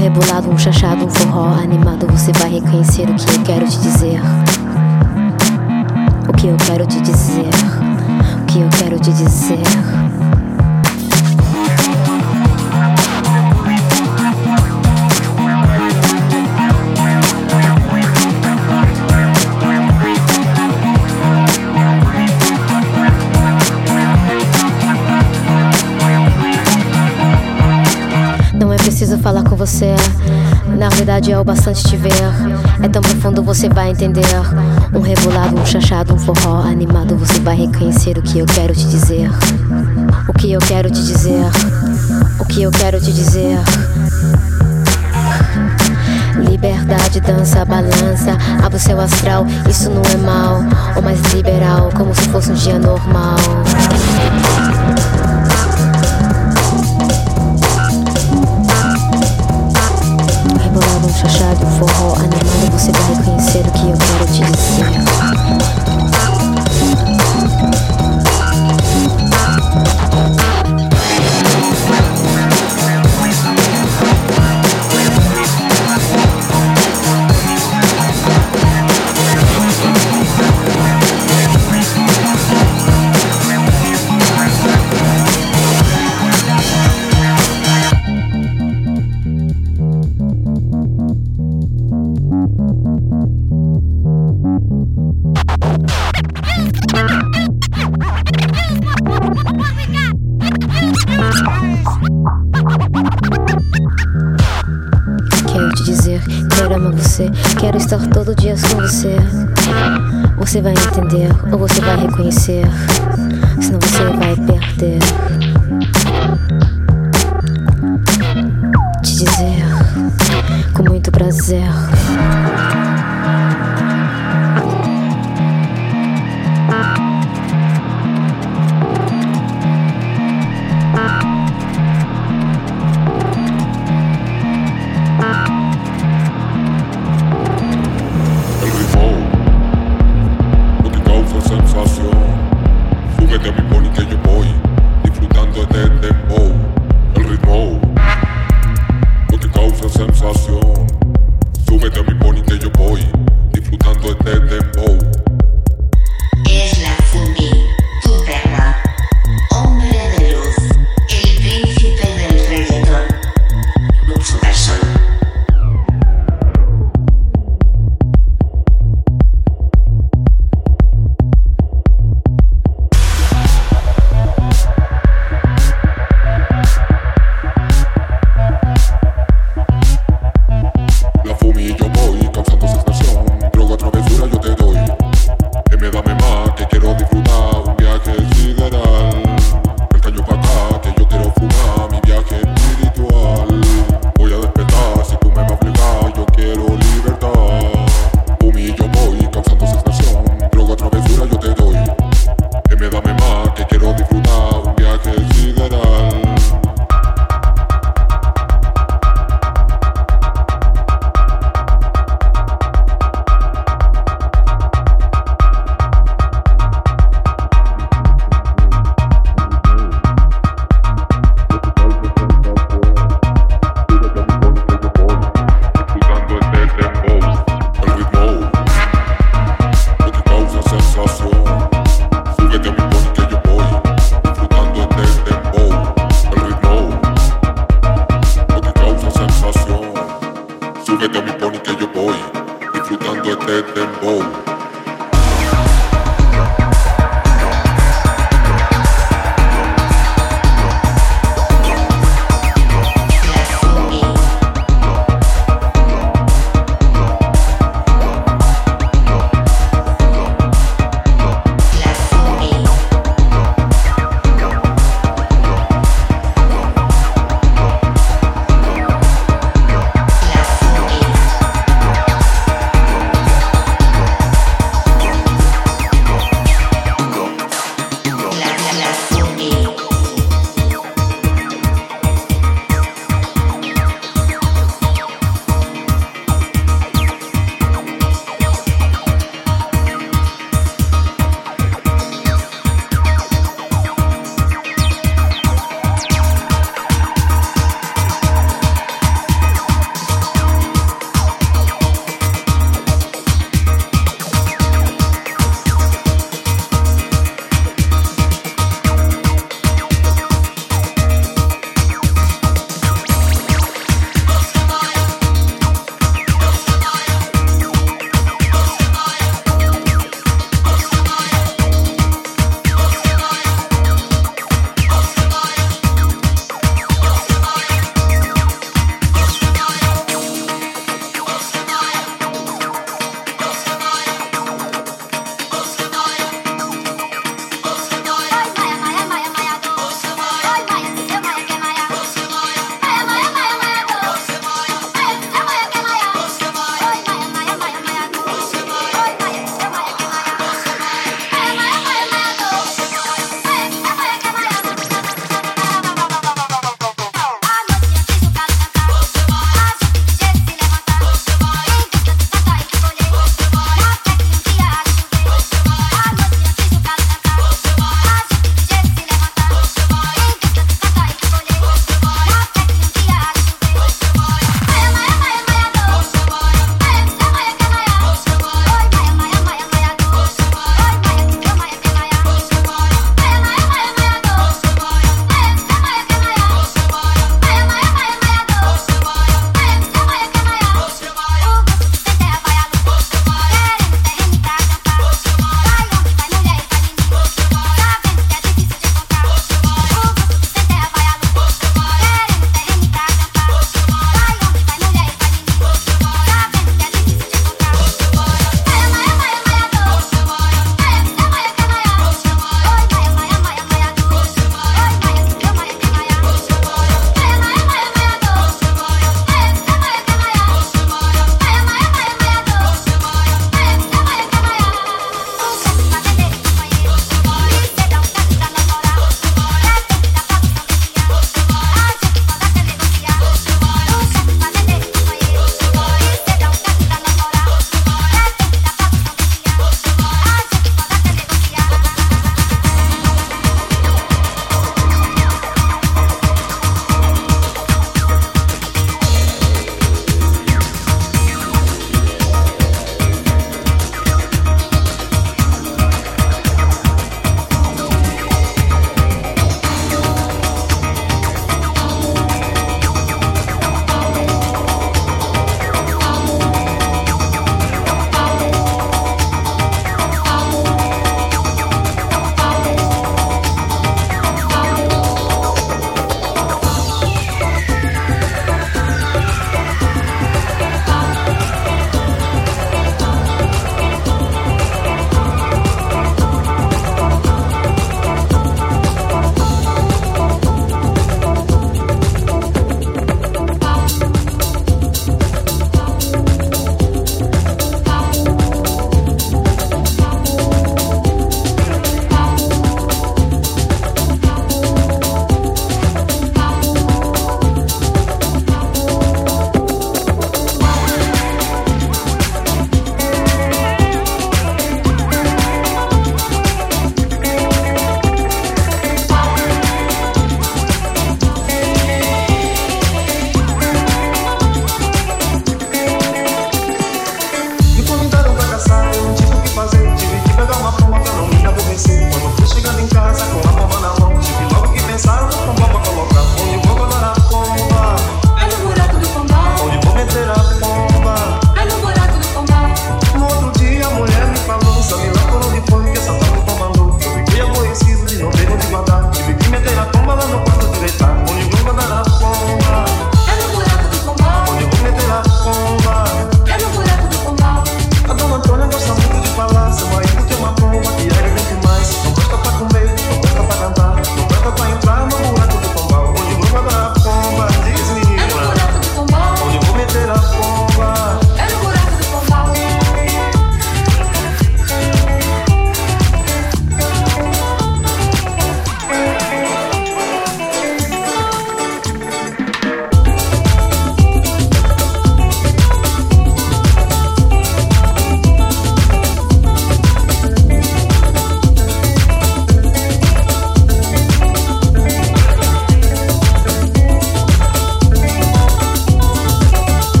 rebolado, um chachado, um forró animado, você vai reconhecer o que eu quero te dizer. O que eu quero te dizer. O que eu quero te dizer. Preciso falar com você. Na verdade é o bastante te ver. É tão profundo, você vai entender. Um rebolado, um chachado, um forró animado. Você vai reconhecer o que eu quero te dizer. O que eu quero te dizer. O que eu quero te dizer. Liberdade, dança, balança, abre o céu astral, isso não é mal. Ou mais liberal, como se fosse um dia normal. Rebolado, um chachado, forró animado, você vai reconhecer o que eu quero te dizer. Você vai entender ou você vai reconhecer. 哦。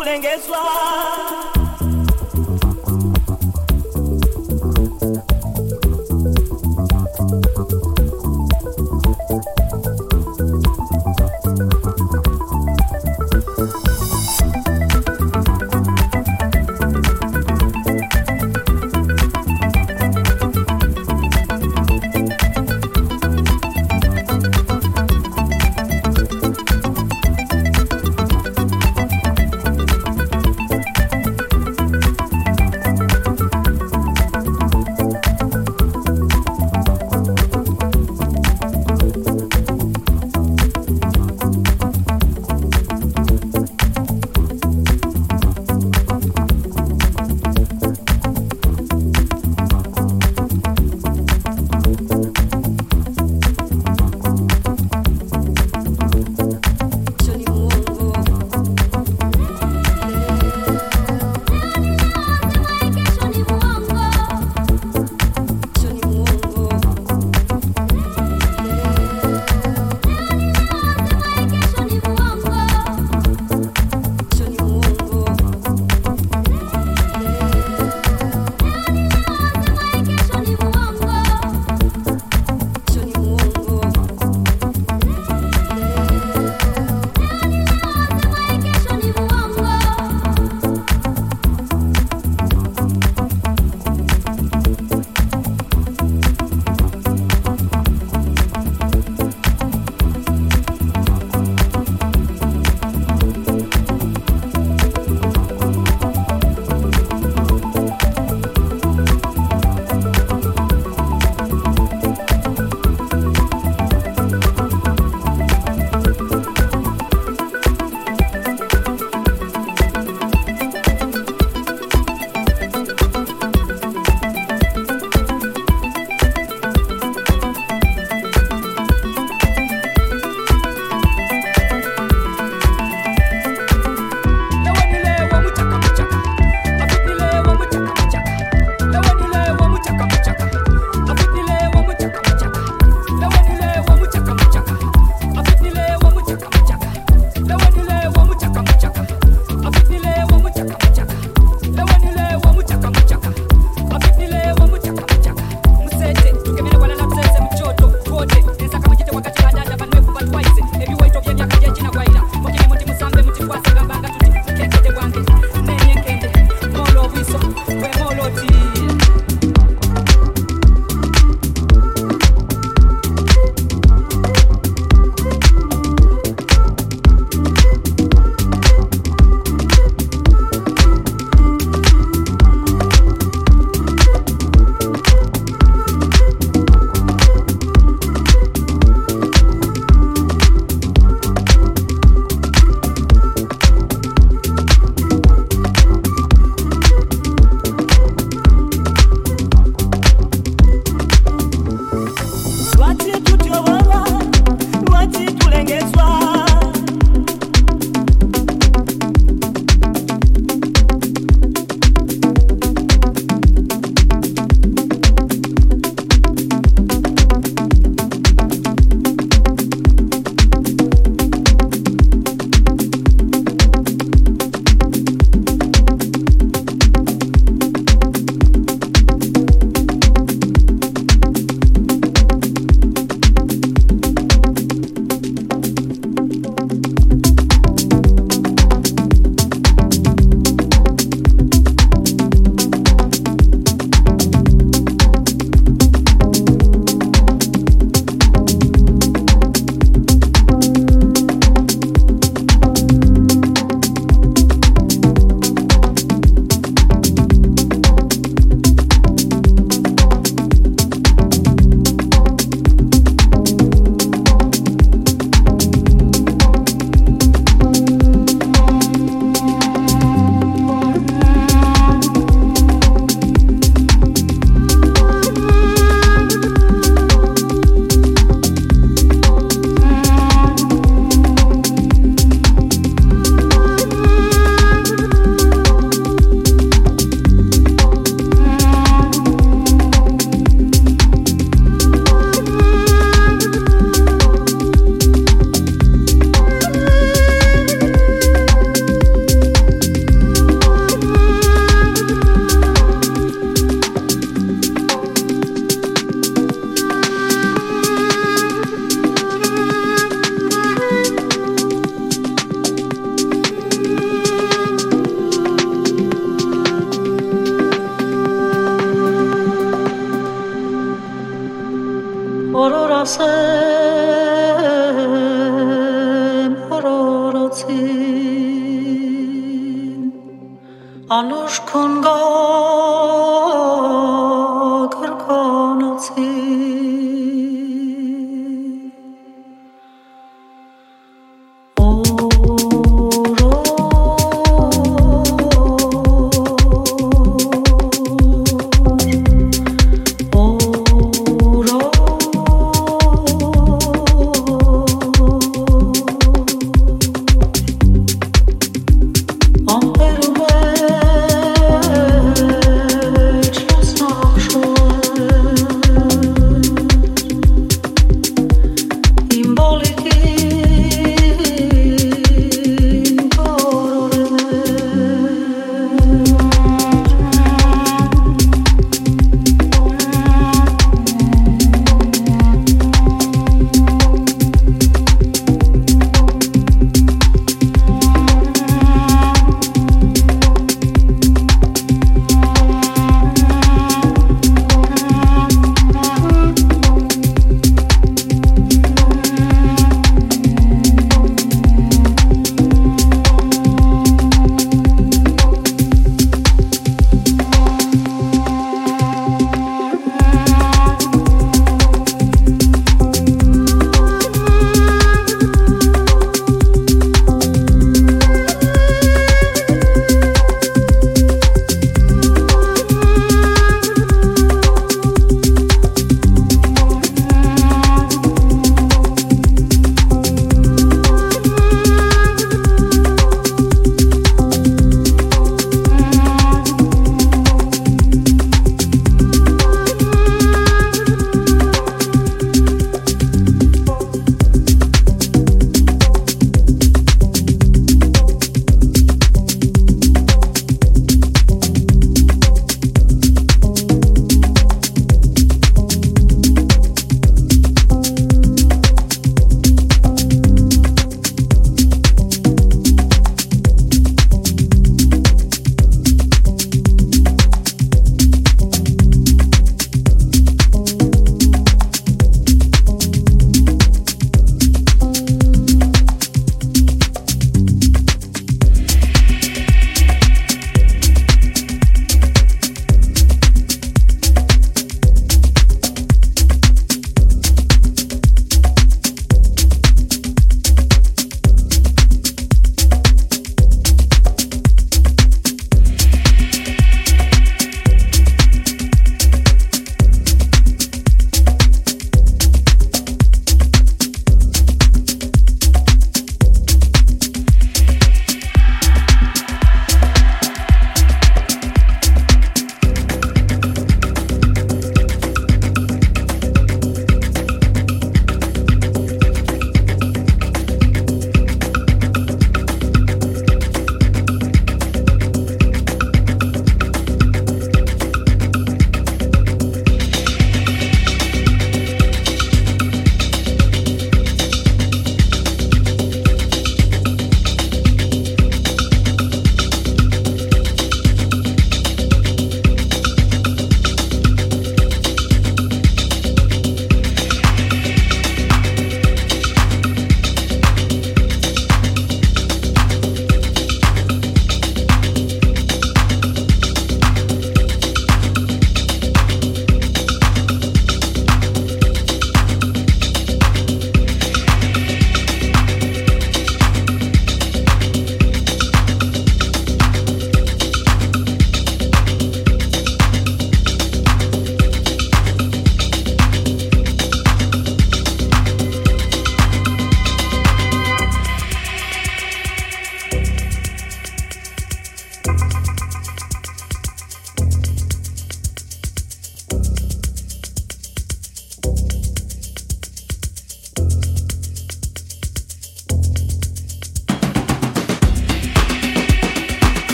kulengeswa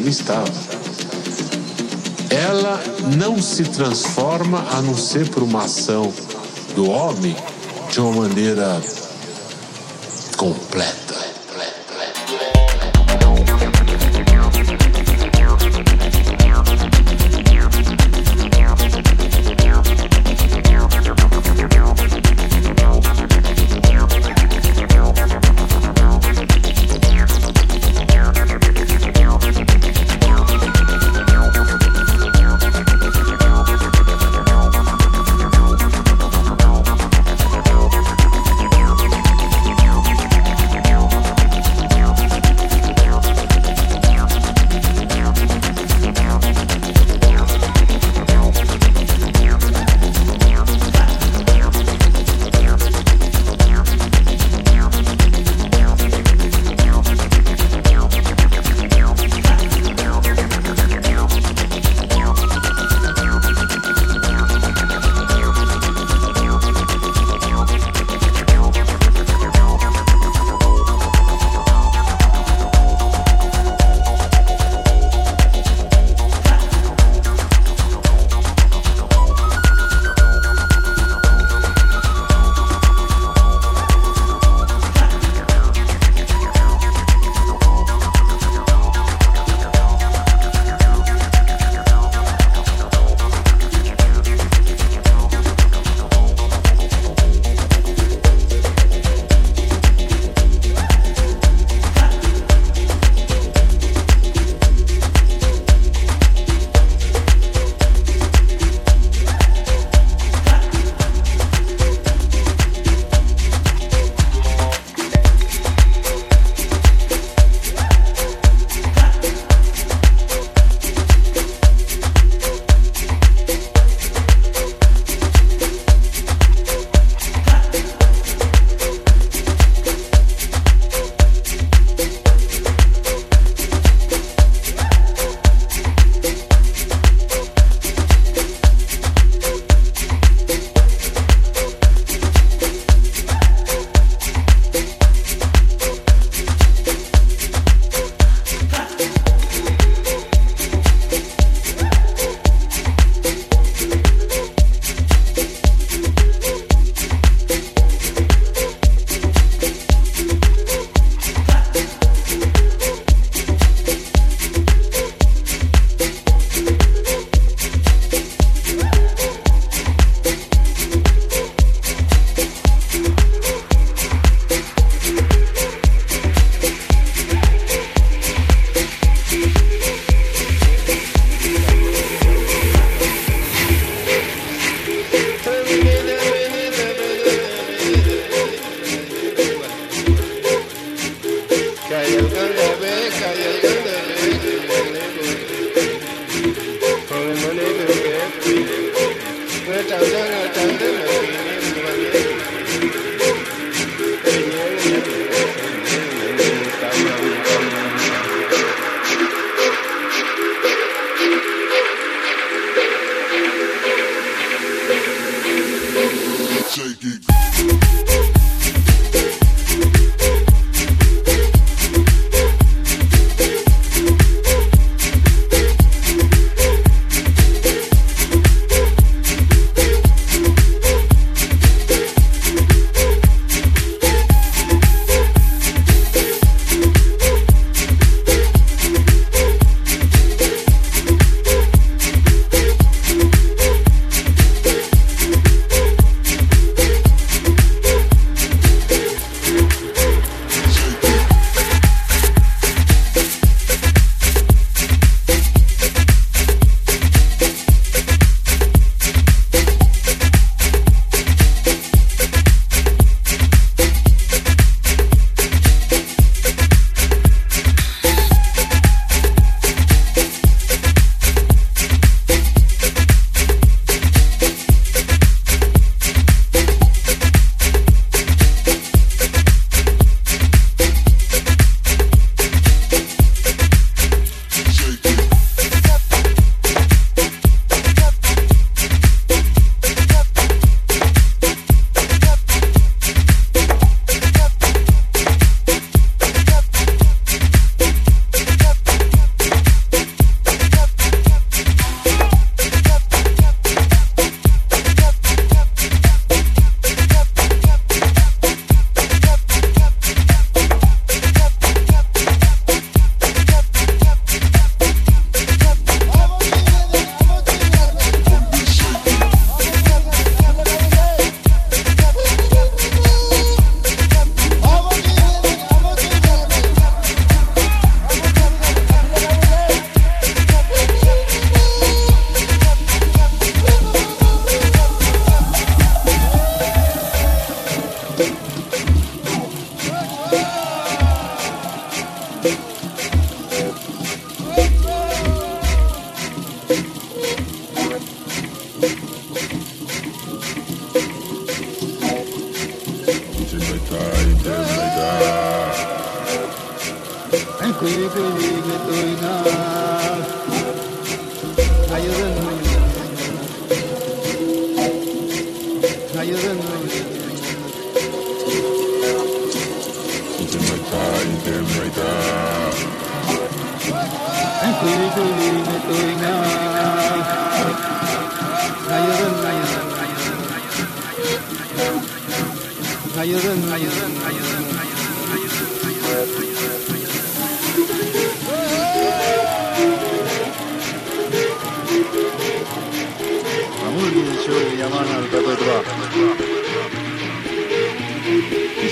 ele estava. Ela não se transforma a não ser por uma ação do homem de uma maneira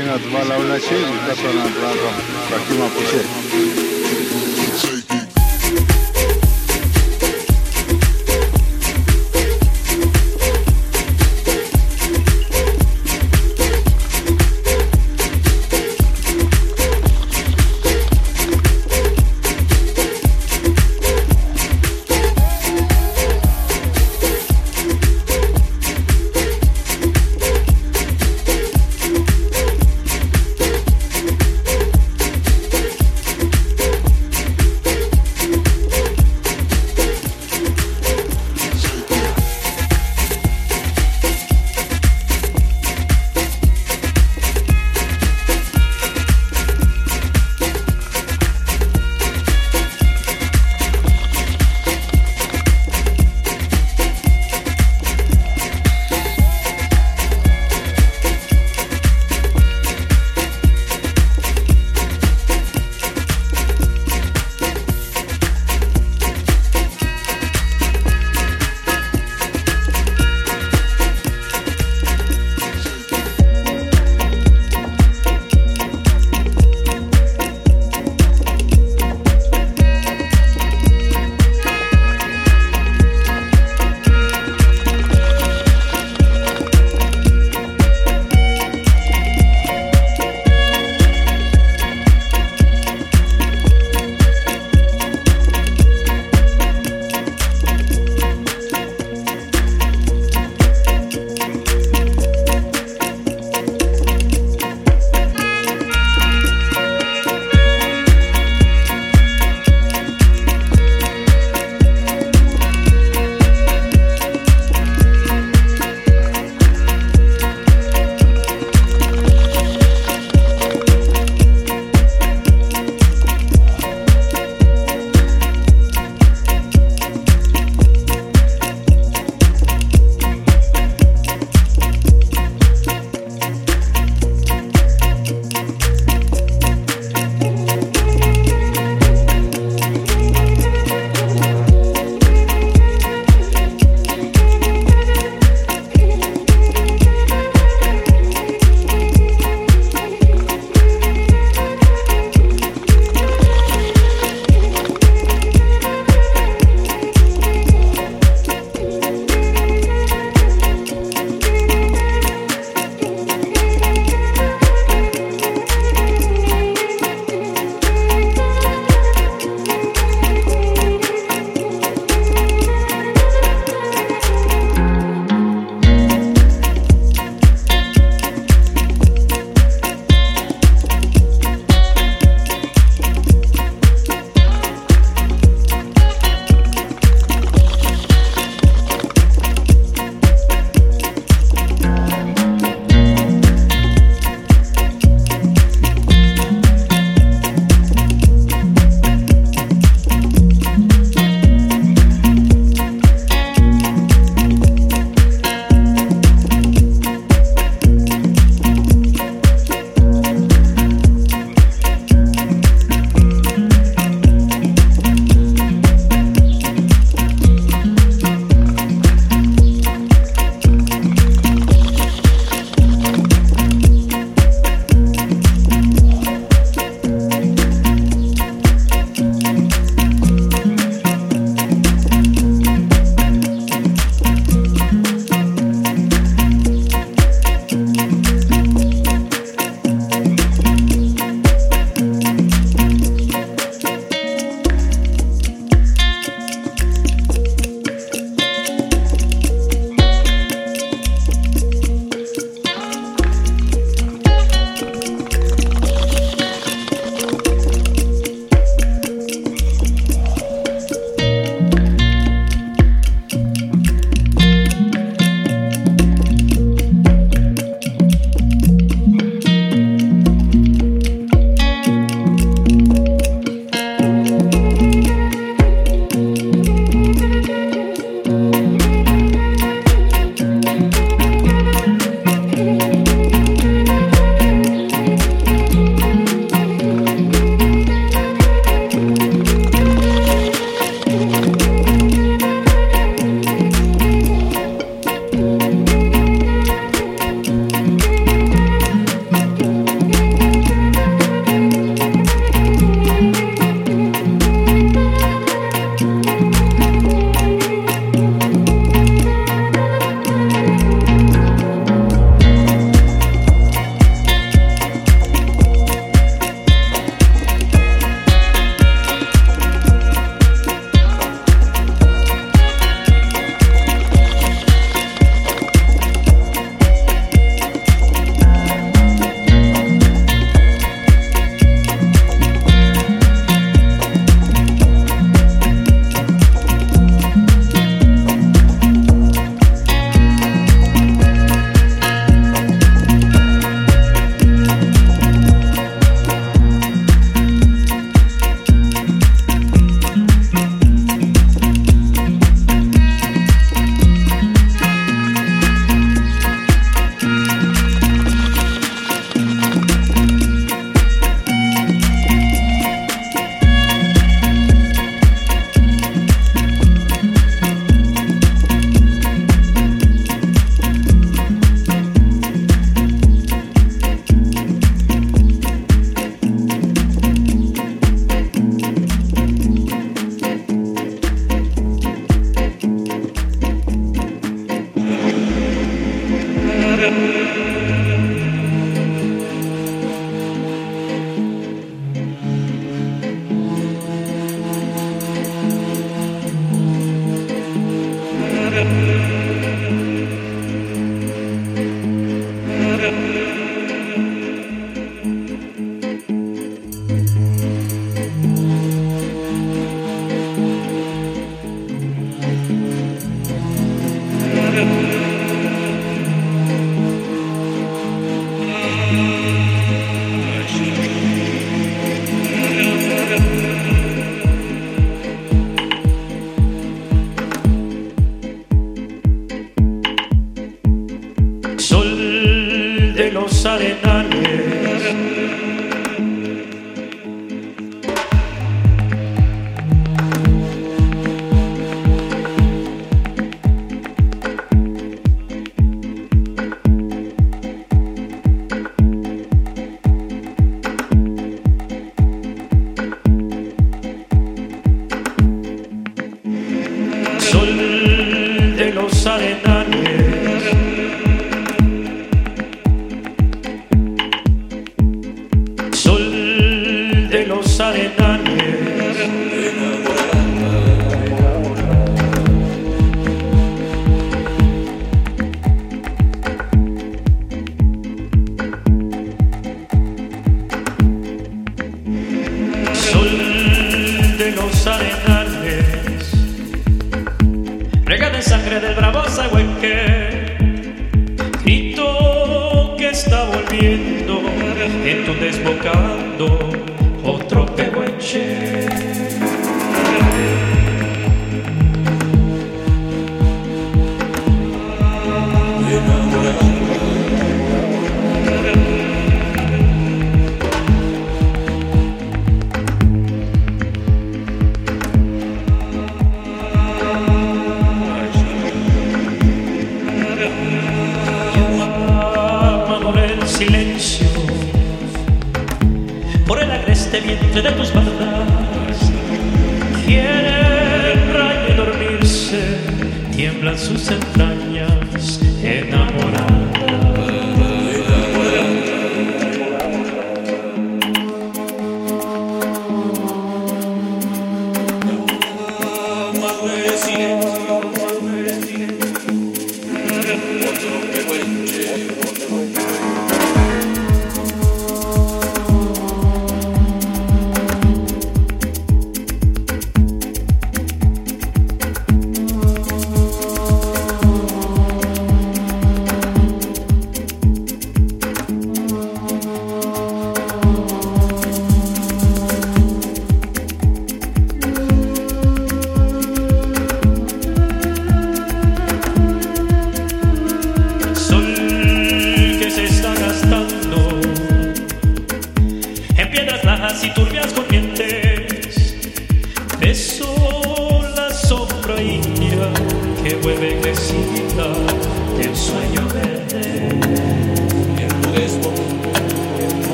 mașina, va la una ce, dat-o în altă, la practic mă pușe.